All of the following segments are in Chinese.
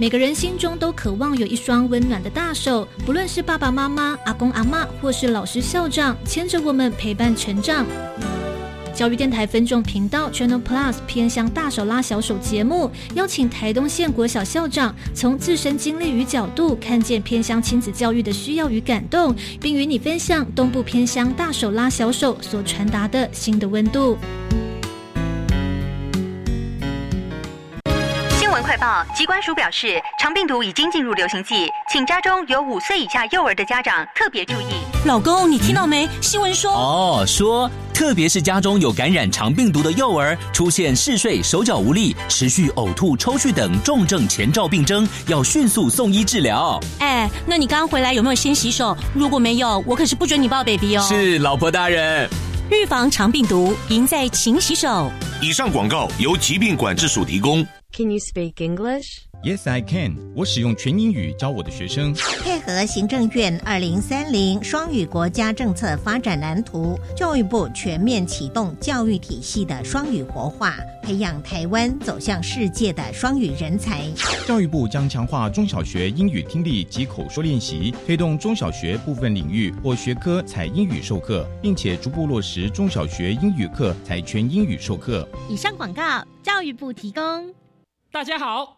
每个人心中都渴望有一双温暖的大手，不论是爸爸妈妈、阿公阿妈，或是老师校长，牵着我们陪伴成长。教育电台分众频道 Channel Plus 偏向大手拉小手节目，邀请台东县国小校长从自身经历与角度，看见偏乡亲子教育的需要与感动，并与你分享东部偏乡大手拉小手所传达的新的温度。快报：机关署表示，长病毒已经进入流行季，请家中有五岁以下幼儿的家长特别注意。老公，你听到没？新闻说哦，说。特别是家中有感染肠病毒的幼儿，出现嗜睡、手脚无力、持续呕吐、抽搐等重症前兆病征，要迅速送医治疗。哎，那你刚刚回来有没有先洗手？如果没有，我可是不准你抱 baby 哦。是，老婆大人。预防肠病毒，赢在勤洗手。以上广告由疾病管制署提供。Can you speak English? Yes, I can. 我使用全英语教我的学生。配合行政院二零三零双语国家政策发展蓝图，教育部全面启动教育体系的双语活化，培养台湾走向世界的双语人才。教育部将强化中小学英语听力及口说练习，推动中小学部分领域或学科采英语授课，并且逐步落实中小学英语课采全英语授课。以上广告，教育部提供。大家好。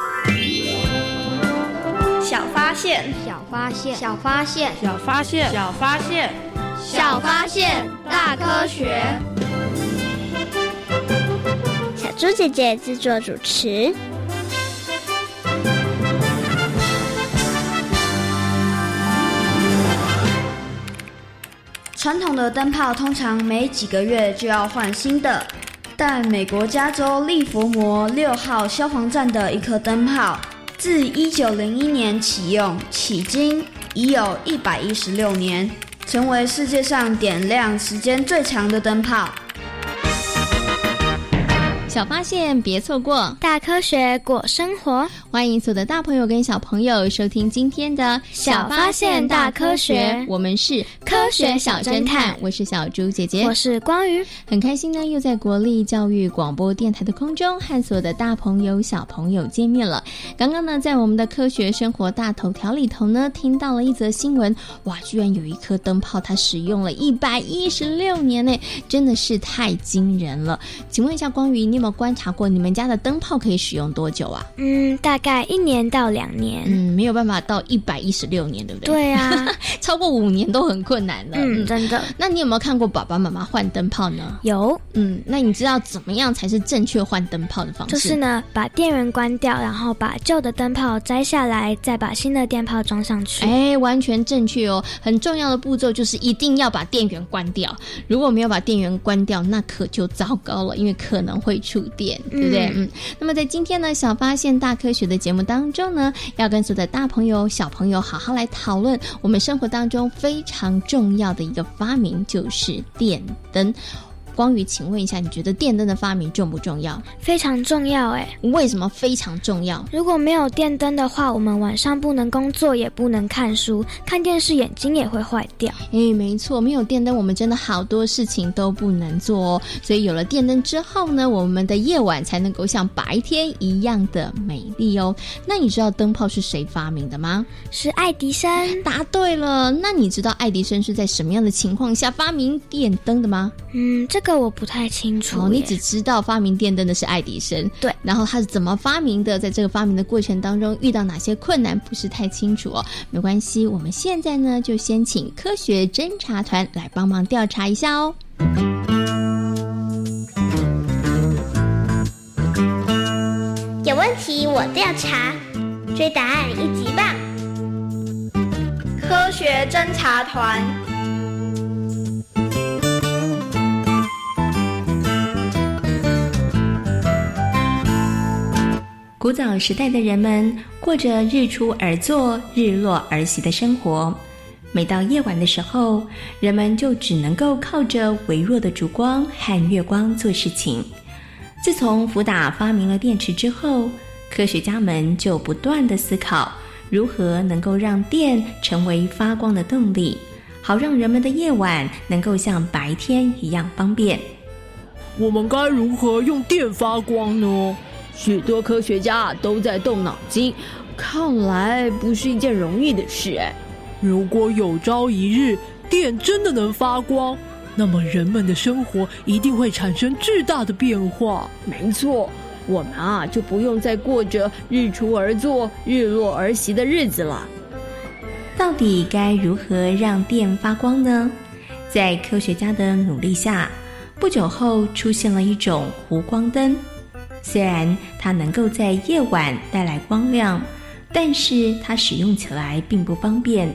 小发现，小发现，小发现，小发现，小发现，小发现，大科学。小猪姐姐制作主持。传统的灯泡通常每几个月就要换新的，但美国加州利佛摩六号消防站的一颗灯泡。自一九零一年启用，迄今已有一百一十六年，成为世界上点亮时间最长的灯泡。小发现，别错过大科学过生活。欢迎所有的大朋友跟小朋友收听今天的小发现大科学。我们是科学小侦探，我是小猪姐姐，我是光宇。很开心呢，又在国立教育广播电台的空中和所有的大朋友、小朋友见面了。刚刚呢，在我们的科学生活大头条里头呢，听到了一则新闻，哇，居然有一颗灯泡它使用了一百一十六年呢，真的是太惊人了。请问一下，光宇，你？有没有观察过你们家的灯泡可以使用多久啊？嗯，大概一年到两年。嗯，没有办法到一百一十六年，对不对？对啊，超过五年都很困难了。嗯，真的。那你有没有看过爸爸妈妈换灯泡呢？有。嗯，那你知道怎么样才是正确换灯泡的方式？就是呢，把电源关掉，然后把旧的灯泡摘下来，再把新的电泡装上去。哎，完全正确哦。很重要的步骤就是一定要把电源关掉。如果没有把电源关掉，那可就糟糕了，因为可能会。触电，对不对？嗯，那么在今天呢，小发现大科学的节目当中呢，要跟所有的大朋友、小朋友好好来讨论我们生活当中非常重要的一个发明，就是电灯。光宇，请问一下，你觉得电灯的发明重不重要？非常重要，哎，为什么非常重要？如果没有电灯的话，我们晚上不能工作，也不能看书，看电视眼睛也会坏掉。哎，没错，没有电灯，我们真的好多事情都不能做哦。所以有了电灯之后呢，我们的夜晚才能够像白天一样的美丽哦。那你知道灯泡是谁发明的吗？是爱迪生。答对了。那你知道爱迪生是在什么样的情况下发明电灯的吗？嗯，这个。个我不太清楚。哦，你只知道发明电灯的是爱迪生，对。然后他是怎么发明的？在这个发明的过程当中遇到哪些困难，不是太清楚哦。没关系，我们现在呢就先请科学侦查团来帮忙调查一下哦。有问题我调查，追答案一级棒！科学侦查团。古早时代的人们过着日出而作、日落而息的生活。每到夜晚的时候，人们就只能够靠着微弱的烛光和月光做事情。自从福达发明了电池之后，科学家们就不断的思考如何能够让电成为发光的动力，好让人们的夜晚能够像白天一样方便。我们该如何用电发光呢？许多科学家都在动脑筋，看来不是一件容易的事哎。如果有朝一日电真的能发光，那么人们的生活一定会产生巨大的变化。没错，我们啊就不用再过着日出而作、日落而息的日子了。到底该如何让电发光呢？在科学家的努力下，不久后出现了一种弧光灯。虽然它能够在夜晚带来光亮，但是它使用起来并不方便，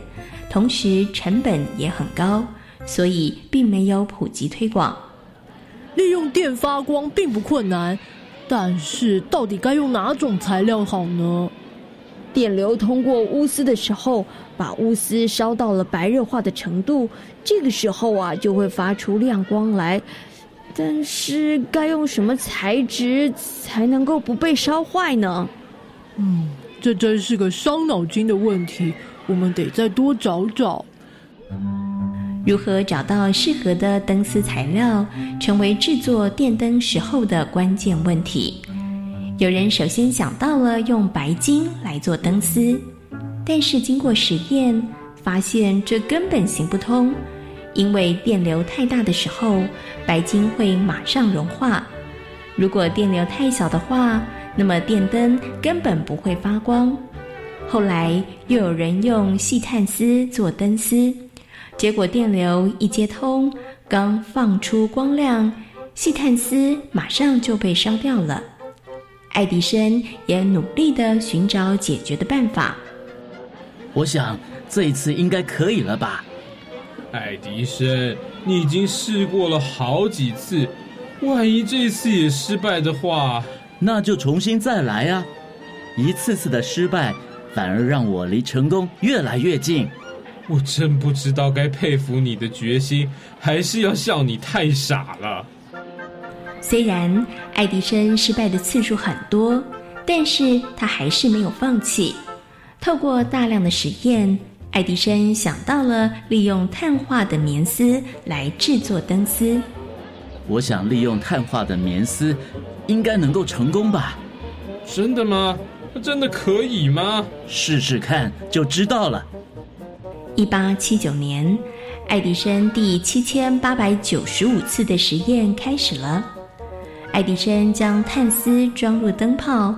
同时成本也很高，所以并没有普及推广。利用电发光并不困难，但是到底该用哪种材料好呢？电流通过钨丝的时候，把钨丝烧到了白热化的程度，这个时候啊就会发出亮光来。但是该用什么材质才能够不被烧坏呢？嗯，这真是个伤脑筋的问题，我们得再多找找。如何找到适合的灯丝材料，成为制作电灯时候的关键问题。有人首先想到了用白金来做灯丝，但是经过实验发现这根本行不通。因为电流太大的时候，白金会马上融化；如果电流太小的话，那么电灯根本不会发光。后来又有人用细碳丝做灯丝，结果电流一接通，刚放出光亮，细碳丝马上就被烧掉了。爱迪生也努力的寻找解决的办法。我想这一次应该可以了吧。爱迪生，你已经试过了好几次，万一这次也失败的话，那就重新再来啊！一次次的失败，反而让我离成功越来越近。我真不知道该佩服你的决心，还是要笑你太傻了。虽然爱迪生失败的次数很多，但是他还是没有放弃。透过大量的实验。爱迪生想到了利用碳化的棉丝来制作灯丝。我想利用碳化的棉丝，应该能够成功吧？真的吗？真的可以吗？试试看就知道了。一八七九年，爱迪生第七千八百九十五次的实验开始了。爱迪生将碳丝装入灯泡，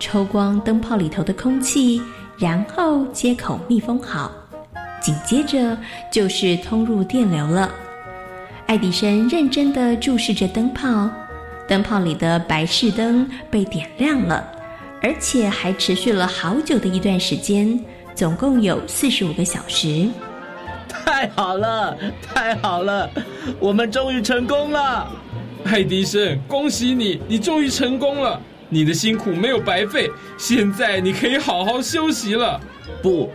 抽光灯泡里头的空气，然后接口密封好。紧接着就是通入电流了。爱迪生认真的注视着灯泡，灯泡里的白炽灯被点亮了，而且还持续了好久的一段时间，总共有四十五个小时。太好了，太好了，我们终于成功了！爱迪生，恭喜你，你终于成功了，你的辛苦没有白费，现在你可以好好休息了。不。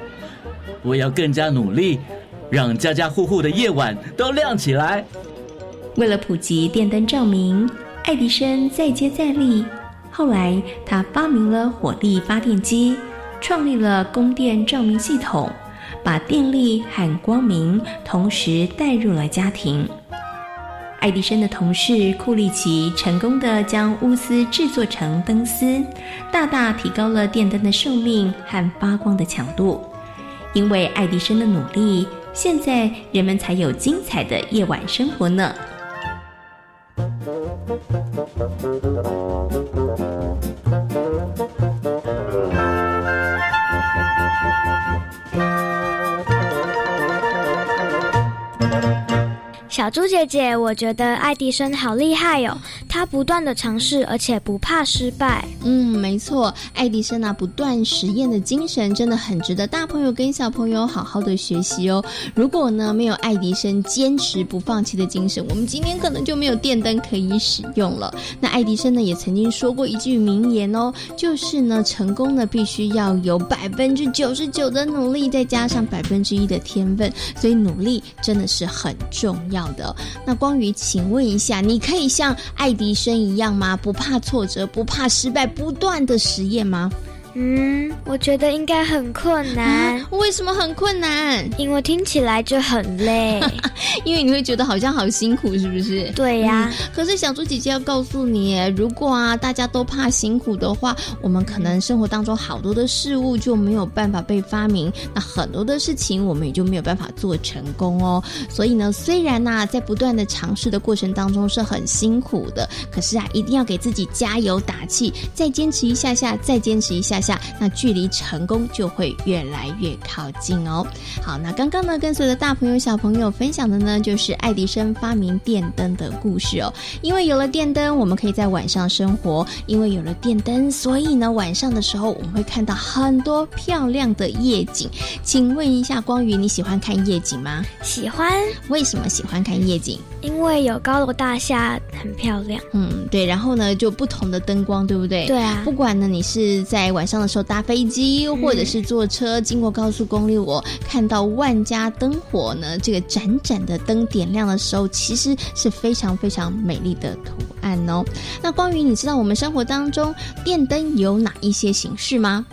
我要更加努力，让家家户户的夜晚都亮起来。为了普及电灯照明，爱迪生再接再厉。后来，他发明了火力发电机，创立了供电照明系统，把电力和光明同时带入了家庭。爱迪生的同事库利奇成功的将钨丝制作成灯丝，大大提高了电灯的寿命和发光的强度。因为爱迪生的努力，现在人们才有精彩的夜晚生活呢。小猪姐姐，我觉得爱迪生好厉害哦，他不断的尝试，而且不怕失败。嗯，没错，爱迪生啊，不断实验的精神真的很值得大朋友跟小朋友好好的学习哦。如果呢没有爱迪生坚持不放弃的精神，我们今天可能就没有电灯可以使用了。那爱迪生呢也曾经说过一句名言哦，就是呢成功呢必须要有百分之九十九的努力，再加上百分之一的天分，所以努力真的是很重要。的那光宇，请问一下，你可以像爱迪医生一样吗？不怕挫折，不怕失败，不断的实验吗？嗯，我觉得应该很困难。为什么很困难？因为听起来就很累，因为你会觉得好像好辛苦，是不是？对呀。可是小猪姐姐要告诉你，如果啊大家都怕辛苦的话，我们可能生活当中好多的事物就没有办法被发明，那很多的事情我们也就没有办法做成功哦。所以呢，虽然呐在不断的尝试的过程当中是很辛苦的，可是啊一定要给自己加油打气，再坚持一下下，再坚持一下。下，那距离成功就会越来越靠近哦。好，那刚刚呢，跟所有的大朋友小朋友分享的呢，就是爱迪生发明电灯的故事哦。因为有了电灯，我们可以在晚上生活；因为有了电灯，所以呢，晚上的时候我们会看到很多漂亮的夜景。请问一下，光宇，你喜欢看夜景吗？喜欢。为什么喜欢看夜景？因为有高楼大厦，很漂亮。嗯，对。然后呢，就不同的灯光，对不对？对啊。不管呢，你是在晚上。的时候搭飞机，或者是坐车经过高速公路，我看到万家灯火呢，这个盏盏的灯点亮的时候，其实是非常非常美丽的图案哦。那关于你知道我们生活当中电灯有哪一些形式吗？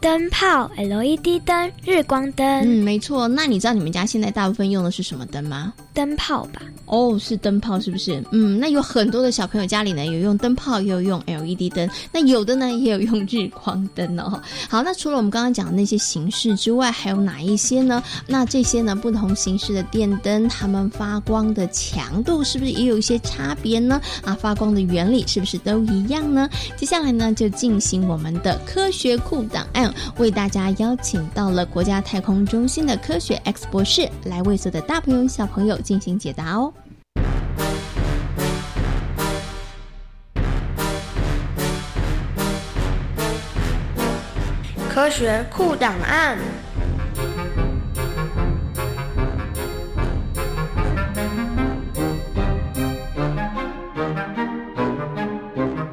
灯泡、LED 灯、日光灯。嗯，没错。那你知道你们家现在大部分用的是什么灯吗？灯泡吧。哦，是灯泡，是不是？嗯，那有很多的小朋友家里呢，有用灯泡，也有用 LED 灯。那有的呢，也有用日光灯哦。好，那除了我们刚刚讲的那些形式之外，还有哪一些呢？那这些呢，不同形式的电灯，它们发光的强度是不是也有一些差别呢？啊，发光的原理是不是都一样呢？接下来呢，就进行我们的科学库档案。为大家邀请到了国家太空中心的科学 X 博士，来为所有的大朋友小朋友进行解答哦。科学酷档案。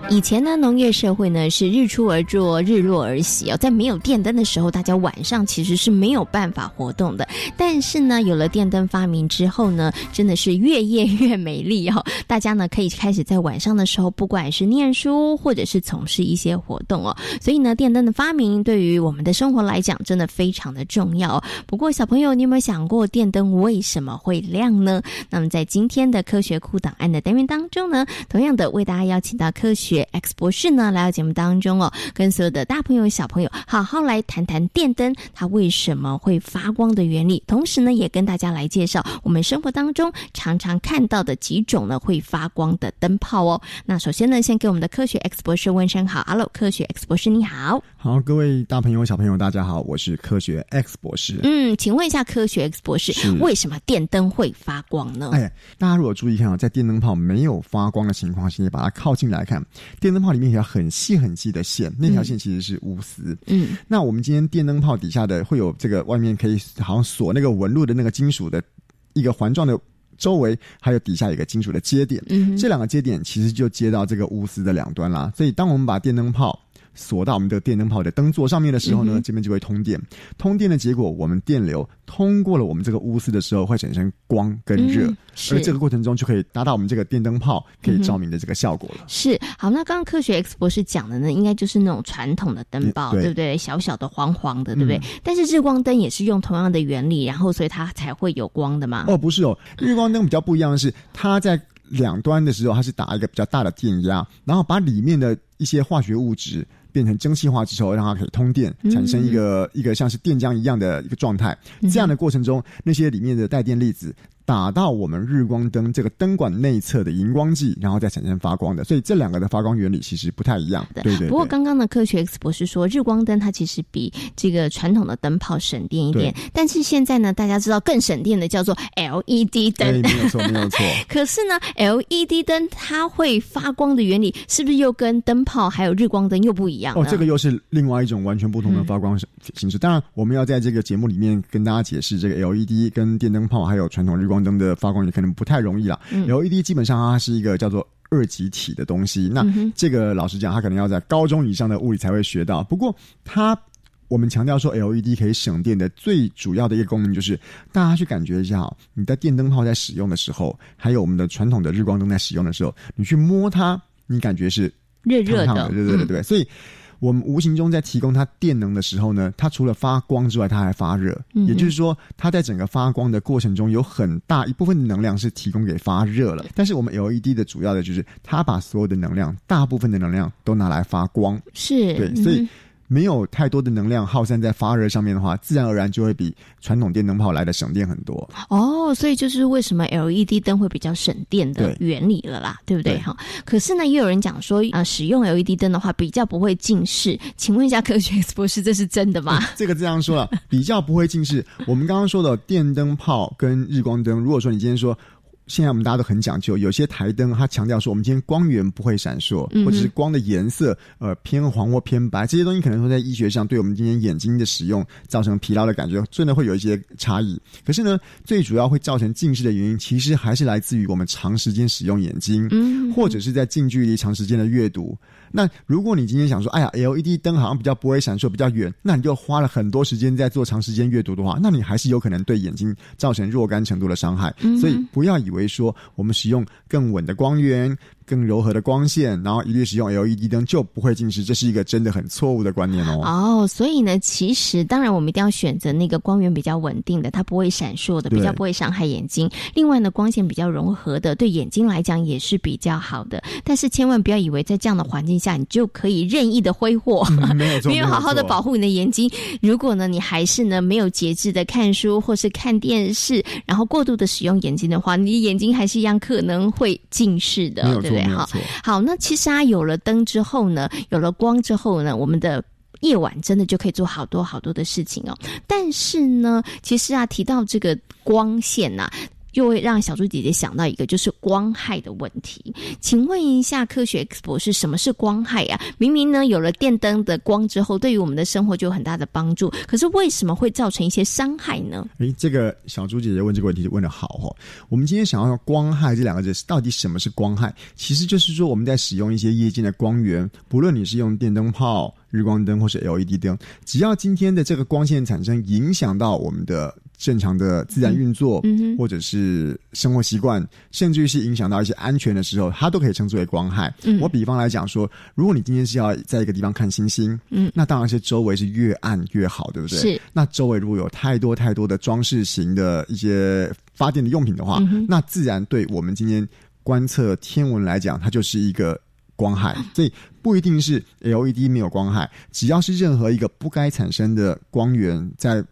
以前呢，农业社会呢是日出而作，日落而息哦。在没有电灯的时候，大家晚上其实是没有办法活动的。但是呢，有了电灯发明之后呢，真的是越夜越美丽哦。大家呢可以开始在晚上的时候，不管是念书或者是从事一些活动哦。所以呢，电灯的发明对于我们的生活来讲，真的非常的重要。不过，小朋友，你有没有想过电灯为什么会亮呢？那么，在今天的科学库档案的单元当中呢，同样的为大家邀请到科学。X 博士呢来到节目当中哦，跟所有的大朋友小朋友好好来谈谈电灯它为什么会发光的原理，同时呢也跟大家来介绍我们生活当中常常看到的几种呢会发光的灯泡哦。那首先呢，先给我们的科学 X 博士问声好，Hello，科学 X 博士你好。好，各位大朋友小朋友大家好，我是科学 X 博士。嗯，请问一下科学 X 博士，为什么电灯会发光呢？哎，大家如果注意看啊，在电灯泡没有发光的情况下，你把它靠近来看。电灯泡里面一条很细很细的线，那条线其实是钨丝。嗯，那我们今天电灯泡底下的会有这个外面可以好像锁那个纹路的那个金属的一个环状的周围，还有底下有一个金属的接点。嗯，这两个接点其实就接到这个钨丝的两端啦。所以当我们把电灯泡锁到我们的电灯泡的灯座上面的时候呢，这边就会通电。通电的结果，我们电流通过了我们这个钨丝的时候，会产生光跟热，而这个过程中就可以达到我们这个电灯泡可以照明的这个效果了。是好，那刚刚科学 X 博士讲的呢，应该就是那种传统的灯泡，对不对？小小的黄黄的，对不对？但是日光灯也是用同样的原理，然后所以它才会有光的嘛？哦，不是哦，日光灯比较不一样的是，它在两端的时候，它是打一个比较大的电压，然后把里面的一些化学物质变成蒸汽化之后，让它可以通电，产生一个、一个像是电浆一样的一个状态。这样的过程中，那些里面的带电粒子。打到我们日光灯这个灯管内侧的荧光剂，然后再产生发光的，所以这两个的发光原理其实不太一样。对对。不过刚刚的科学 X 博士说，日光灯它其实比这个传统的灯泡省电一点，但是现在呢，大家知道更省电的叫做 LED 灯，没有错，没有错。可是呢，LED 灯它会发光的原理是不是又跟灯泡还有日光灯又不一样？哦，这个又是另外一种完全不同的发光形式。当然，我们要在这个节目里面跟大家解释这个 LED 跟电灯泡还有传统日光灯的发光也可能不太容易了。LED 基本上它是一个叫做二极体的东西，那这个老实讲，它可能要在高中以上的物理才会学到。不过，它我们强调说 LED 可以省电的最主要的一个功能，就是大家去感觉一下，你的电灯泡在使用的时候，还有我们的传统的日光灯在使用的时候，你去摸它，你感觉是热热的，对对对对，所以。我们无形中在提供它电能的时候呢，它除了发光之外，它还发热。也就是说，它在整个发光的过程中，有很大一部分的能量是提供给发热了。但是我们 LED 的主要的就是它把所有的能量，大部分的能量都拿来发光。是对，所以。没有太多的能量耗散在发热上面的话，自然而然就会比传统电灯泡来的省电很多。哦，所以就是为什么 LED 灯会比较省电的原理了啦，对不对？哈，可是呢，也有人讲说啊，使用 LED 灯的话比较不会近视。请问一下科学 博士，这是真的吗？这个这样说了，比较不会近视。我们刚刚说的电灯泡跟日光灯，如果说你今天说。现在我们大家都很讲究，有些台灯它强调说，我们今天光源不会闪烁，或者是光的颜色呃偏黄或偏白，这些东西可能说在医学上对我们今天眼睛的使用造成疲劳的感觉，真的会有一些差异。可是呢，最主要会造成近视的原因，其实还是来自于我们长时间使用眼睛，或者是在近距离长时间的阅读。那如果你今天想说，哎呀，LED 灯好像比较不会闪烁，比较远，那你就花了很多时间在做长时间阅读的话，那你还是有可能对眼睛造成若干程度的伤害。所以不要以为说我们使用更稳的光源。更柔和的光线，然后一律使用 LED 灯就不会近视，这是一个真的很错误的观念哦。哦，所以呢，其实当然我们一定要选择那个光源比较稳定的，它不会闪烁的，比较不会伤害眼睛。另外呢，光线比较柔和的，对眼睛来讲也是比较好的。但是千万不要以为在这样的环境下，你就可以任意的挥霍，没有 没有好好的保护你的眼睛。如果呢，你还是呢没有节制的看书或是看电视，然后过度的使用眼睛的话，你眼睛还是一样可能会近视的，对不对？好，好，那其实啊，有了灯之后呢，有了光之后呢，我们的夜晚真的就可以做好多好多的事情哦。但是呢，其实啊，提到这个光线呐。就会让小猪姐姐想到一个，就是光害的问题。请问一下，科学 X 博士，什么是光害呀？明明呢，有了电灯的光之后，对于我们的生活就有很大的帮助，可是为什么会造成一些伤害呢？诶，这个小猪姐姐问这个问题就问的好哦。我们今天想要用“光害”这两个字，到底什么是光害？其实就是说，我们在使用一些夜间的光源，不论你是用电灯泡。日光灯或是 LED 灯，只要今天的这个光线产生影响到我们的正常的自然运作，或者是生活习惯，甚至于是影响到一些安全的时候，它都可以称之为光害。我比方来讲说，如果你今天是要在一个地方看星星，嗯，那当然是周围是越暗越好，对不对？是。那周围如果有太多太多的装饰型的一些发电的用品的话，那自然对我们今天观测天文来讲，它就是一个。光害，所以不一定是 LED 没有光害，只要是任何一个不该产生的光源在。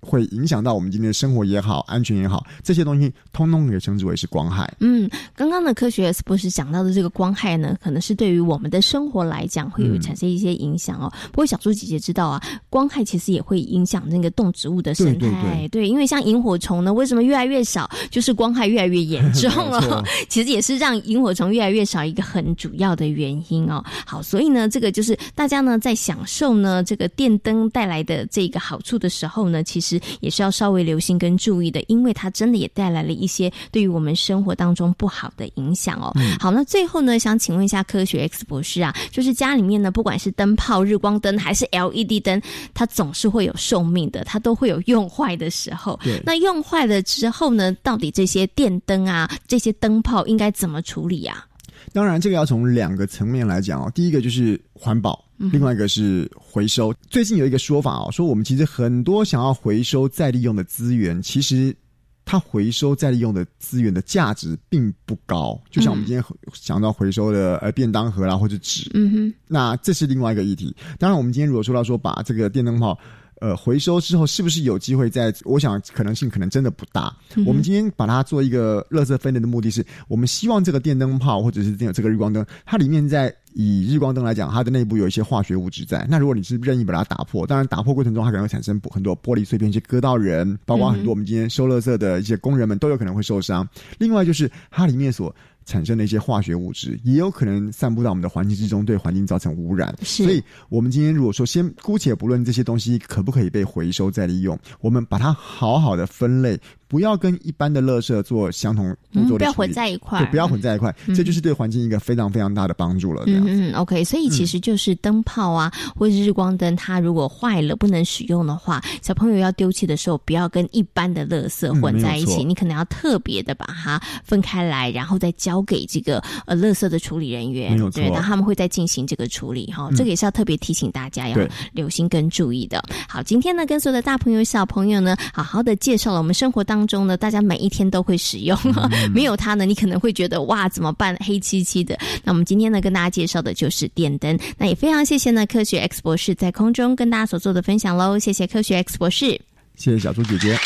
会影响到我们今天的生活也好，安全也好，这些东西通通可以称之为是光害。嗯，刚刚的科学 S 博士讲到的这个光害呢，可能是对于我们的生活来讲会有产生一些影响哦。不过小猪姐姐知道啊，光害其实也会影响那个动植物的生态。对对对，对，因为像萤火虫呢，为什么越来越少？就是光害越来越严重 了。其实也是让萤火虫越来越少一个很主要的原因哦。好，所以呢，这个就是大家呢在享受呢这个电灯带来的这个好处的时候呢，其实。实也是要稍微留心跟注意的，因为它真的也带来了一些对于我们生活当中不好的影响哦。好，那最后呢，想请问一下科学 X 博士啊，就是家里面呢，不管是灯泡、日光灯还是 LED 灯，它总是会有寿命的，它都会有用坏的时候。对，那用坏了之后呢，到底这些电灯啊、这些灯泡应该怎么处理啊？当然，这个要从两个层面来讲哦。第一个就是环保。另外一个是回收。最近有一个说法哦，说我们其实很多想要回收再利用的资源，其实它回收再利用的资源的价值并不高。就像我们今天讲到回收的呃便当盒啦或者纸，嗯哼，那这是另外一个议题。当然，我们今天如果说到说把这个电灯泡。呃，回收之后是不是有机会在？我想可能性可能真的不大。我们今天把它做一个垃圾分类的目的是，我们希望这个电灯泡或者是这个这个日光灯，它里面在以日光灯来讲，它的内部有一些化学物质在。那如果你是任意把它打破，当然打破过程中它可能会产生很多玻璃碎片去割到人，包括很多我们今天收垃圾的一些工人们都有可能会受伤。另外就是它里面所。产生的一些化学物质，也有可能散布到我们的环境之中，对环境造成污染。所以，我们今天如果说先姑且不论这些东西可不可以被回收再利用，我们把它好好的分类。不要跟一般的垃圾做相同步骤，不要混在一块，对，不要混在一块，这就是对环境一个非常非常大的帮助了。嗯嗯，OK，所以其实就是灯泡啊，或者是日光灯，它如果坏了不能使用的话，小朋友要丢弃的时候，不要跟一般的垃圾混在一起，你可能要特别的把它分开来，然后再交给这个呃垃圾的处理人员，对，然后他们会再进行这个处理哈。这个也是要特别提醒大家要留心跟注意的。好，今天呢，跟所有的大朋友小朋友呢，好好的介绍了我们生活当。当中呢，大家每一天都会使用，没有它呢，你可能会觉得哇，怎么办？黑漆漆的。那我们今天呢，跟大家介绍的就是电灯。那也非常谢谢呢，科学 X 博士在空中跟大家所做的分享喽。谢谢科学 X 博士，谢谢小猪姐姐。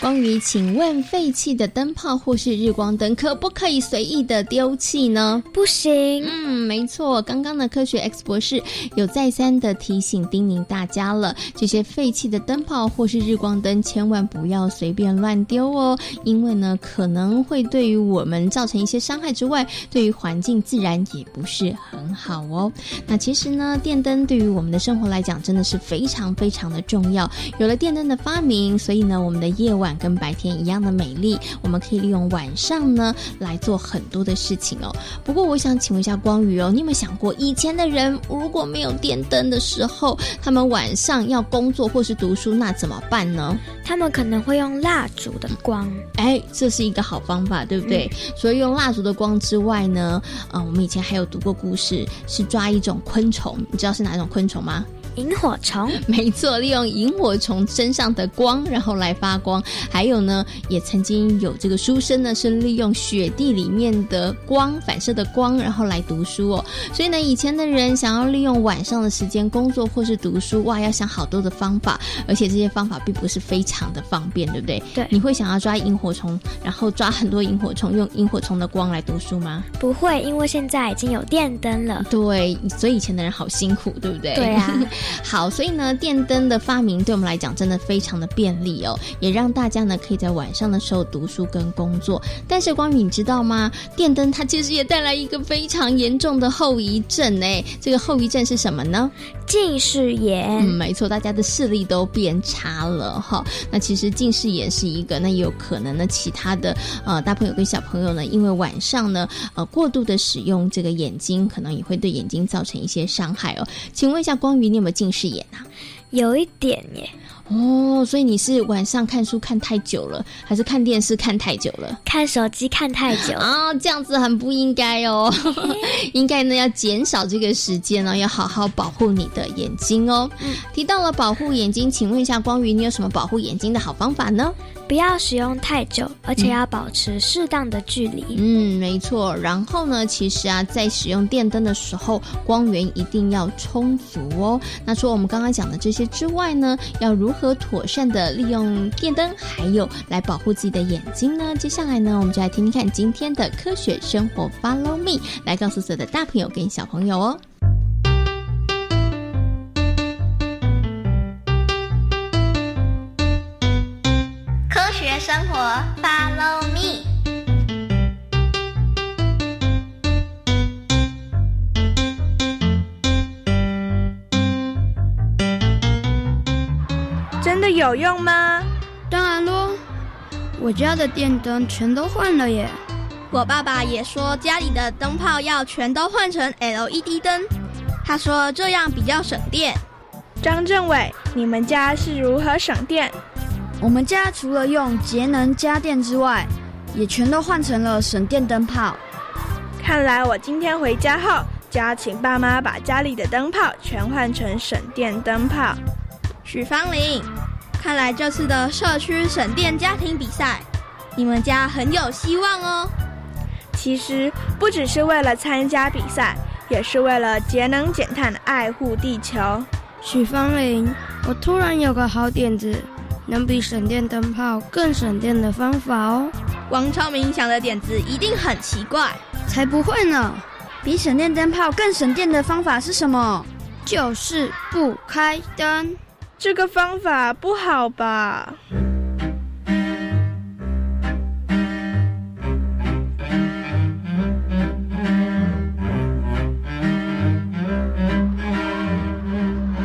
关于，请问废弃的灯泡或是日光灯可不可以随意的丢弃呢？不行。嗯，没错。刚刚的科学 X 博士有再三的提醒叮咛大家了，这些废弃的灯泡或是日光灯千万不要随便乱丢哦，因为呢可能会对于我们造成一些伤害之外，对于环境自然也不是很好哦。那其实呢，电灯对于我们的生活来讲真的是非常非常的重要。有了电灯的发明，所以呢，我们的夜晚。跟白天一样的美丽，我们可以利用晚上呢来做很多的事情哦。不过，我想请问一下光宇哦，你有没有想过，以前的人如果没有电灯的时候，他们晚上要工作或是读书，那怎么办呢？他们可能会用蜡烛的光，哎，这是一个好方法，对不对？所以用蜡烛的光之外呢，啊，我们以前还有读过故事，是抓一种昆虫，你知道是哪一种昆虫吗？萤火虫，没错，利用萤火虫身上的光，然后来发光。还有呢，也曾经有这个书生呢，是利用雪地里面的光反射的光，然后来读书哦。所以呢，以前的人想要利用晚上的时间工作或是读书，哇，要想好多的方法，而且这些方法并不是非常的方便，对不对？对。你会想要抓萤火虫，然后抓很多萤火虫，用萤火虫的光来读书吗？不会，因为现在已经有电灯了。对，所以以前的人好辛苦，对不对？对啊。好，所以呢，电灯的发明对我们来讲真的非常的便利哦，也让大家呢可以在晚上的时候读书跟工作。但是光宇，你知道吗？电灯它其实也带来一个非常严重的后遗症哎，这个后遗症是什么呢？近视眼。嗯，没错，大家的视力都变差了哈。那其实近视眼是一个，那也有可能呢，其他的呃大朋友跟小朋友呢，因为晚上呢呃过度的使用这个眼睛，可能也会对眼睛造成一些伤害哦。请问一下光宇，你有没有近视眼啊？有一点耶。哦，所以你是晚上看书看太久了，还是看电视看太久了？看手机看太久啊，这样子很不应该哦。应该呢要减少这个时间呢，要好好保护你的眼睛哦。提到了保护眼睛，请问一下光宇，你有什么保护眼睛的好方法呢？不要使用太久，而且要保持适当的距离。嗯，没错。然后呢，其实啊，在使用电灯的时候，光源一定要充足哦。那除了我们刚刚讲的这些之外呢，要如何和妥善的利用电灯，还有来保护自己的眼睛呢？接下来呢，我们就来听听看今天的科学生活，Follow me，来告诉所有的大朋友跟小朋友哦。科学生活，Follow 有用吗？当然喽，我家的电灯全都换了耶。我爸爸也说家里的灯泡要全都换成 LED 灯，他说这样比较省电。张政伟，你们家是如何省电？我们家除了用节能家电之外，也全都换成了省电灯泡。看来我今天回家后，就要请爸妈把家里的灯泡全换成省电灯泡。许芳玲，看来这次的社区省电家庭比赛，你们家很有希望哦。其实不只是为了参加比赛，也是为了节能减碳，爱护地球。许芳玲，我突然有个好点子，能比省电灯泡更省电的方法哦。王超明想的点子一定很奇怪，才不会呢！比省电灯泡更省电的方法是什么？就是不开灯。这个方法不好吧？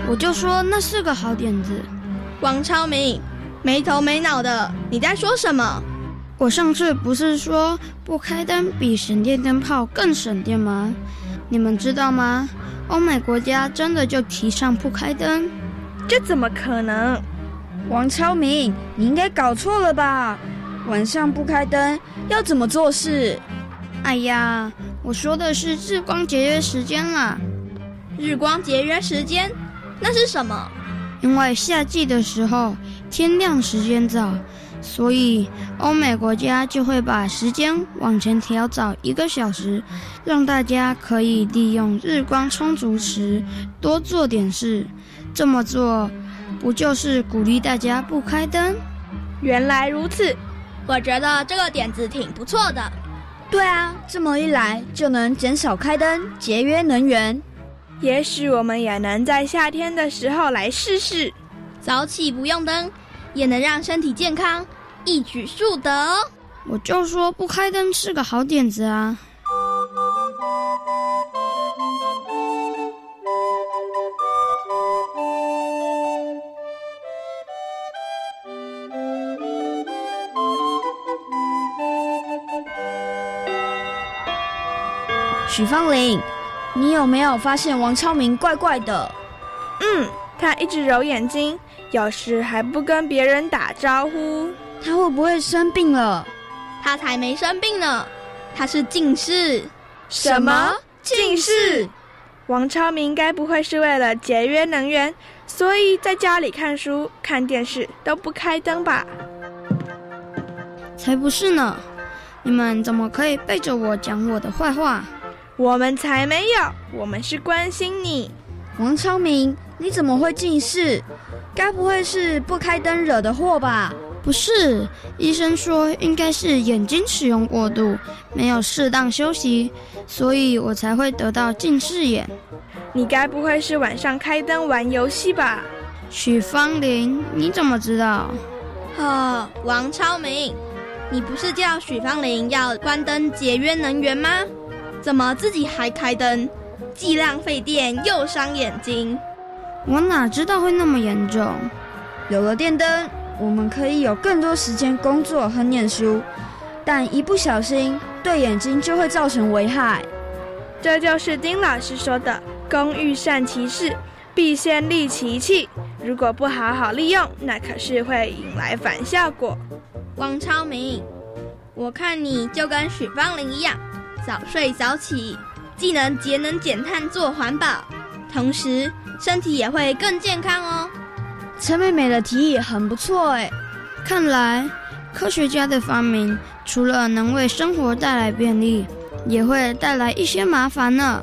我就说那是个好点子。王超明没头没脑的，你在说什么？我上次不是说不开灯比省电灯泡更省电吗？你们知道吗？欧美国家真的就提倡不开灯。这怎么可能？王超明，你应该搞错了吧？晚上不开灯要怎么做事？哎呀，我说的是日光节约时间啦。日光节约时间，那是什么？因为夏季的时候天亮时间早，所以欧美国家就会把时间往前调早一个小时，让大家可以利用日光充足时多做点事。这么做，不就是鼓励大家不开灯？原来如此，我觉得这个点子挺不错的。对啊，这么一来就能减少开灯，节约能源。也许我们也能在夏天的时候来试试，早起不用灯，也能让身体健康，一举数得哦。我就说不开灯是个好点子啊。许芳玲，你有没有发现王超明怪怪的？嗯，他一直揉眼睛，有时还不跟别人打招呼。他会不会生病了？他才没生病呢，他是近视。什么近视？王超明该不会是为了节约能源，所以在家里看书、看电视都不开灯吧？才不是呢！你们怎么可以背着我讲我的坏话？我们才没有，我们是关心你，王超明，你怎么会近视？该不会是不开灯惹的祸吧？不是，医生说应该是眼睛使用过度，没有适当休息，所以我才会得到近视眼。你该不会是晚上开灯玩游戏吧？许芳玲，你怎么知道？哦，王超明，你不是叫许芳玲要关灯节约能源吗？怎么自己还开灯？既浪费电又伤眼睛。我哪知道会那么严重？有了电灯，我们可以有更多时间工作和念书，但一不小心对眼睛就会造成危害。这就是丁老师说的“工欲善其事，必先利其器”。如果不好好利用，那可是会引来反效果。王超明，我看你就跟许芳玲一样。早睡早起，既能节能减碳做环保，同时身体也会更健康哦。陈妹妹的提议很不错哎，看来科学家的发明除了能为生活带来便利，也会带来一些麻烦呢。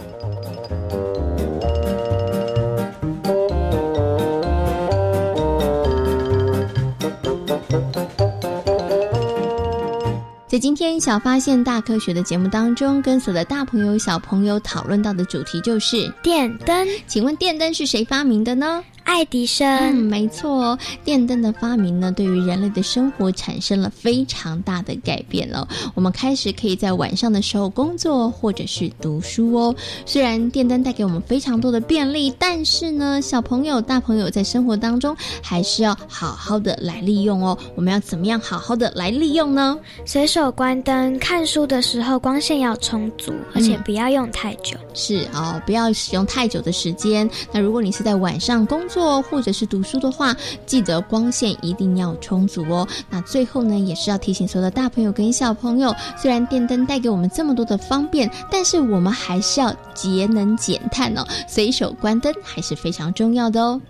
在今天小发现大科学的节目当中，跟所有的大朋友小朋友讨论到的主题就是电灯。请问电灯是谁发明的呢？爱迪生，嗯，没错哦，电灯的发明呢，对于人类的生活产生了非常大的改变了。我们开始可以在晚上的时候工作或者是读书哦。虽然电灯带给我们非常多的便利，但是呢，小朋友、大朋友在生活当中还是要好好的来利用哦。我们要怎么样好好的来利用呢？随手关灯，看书的时候光线要充足，而且不要用太久。是哦，不要使用太久的时间。那如果你是在晚上工做或者是读书的话，记得光线一定要充足哦。那最后呢，也是要提醒所有的大朋友跟小朋友，虽然电灯带给我们这么多的方便，但是我们还是要节能减碳哦，随手关灯还是非常重要的哦。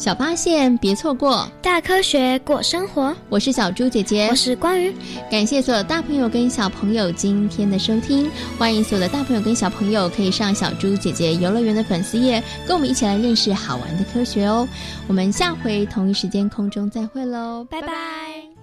小发现别错过，大科学过生活。我是小猪姐姐，我是关于。感谢所有大朋友跟小朋友今天的收听，欢迎所有的大朋友跟小朋友可以上小猪姐姐游乐园的粉丝页，跟我们一起来认识好玩的科学哦。我们下回同一时间空中再会喽，拜拜。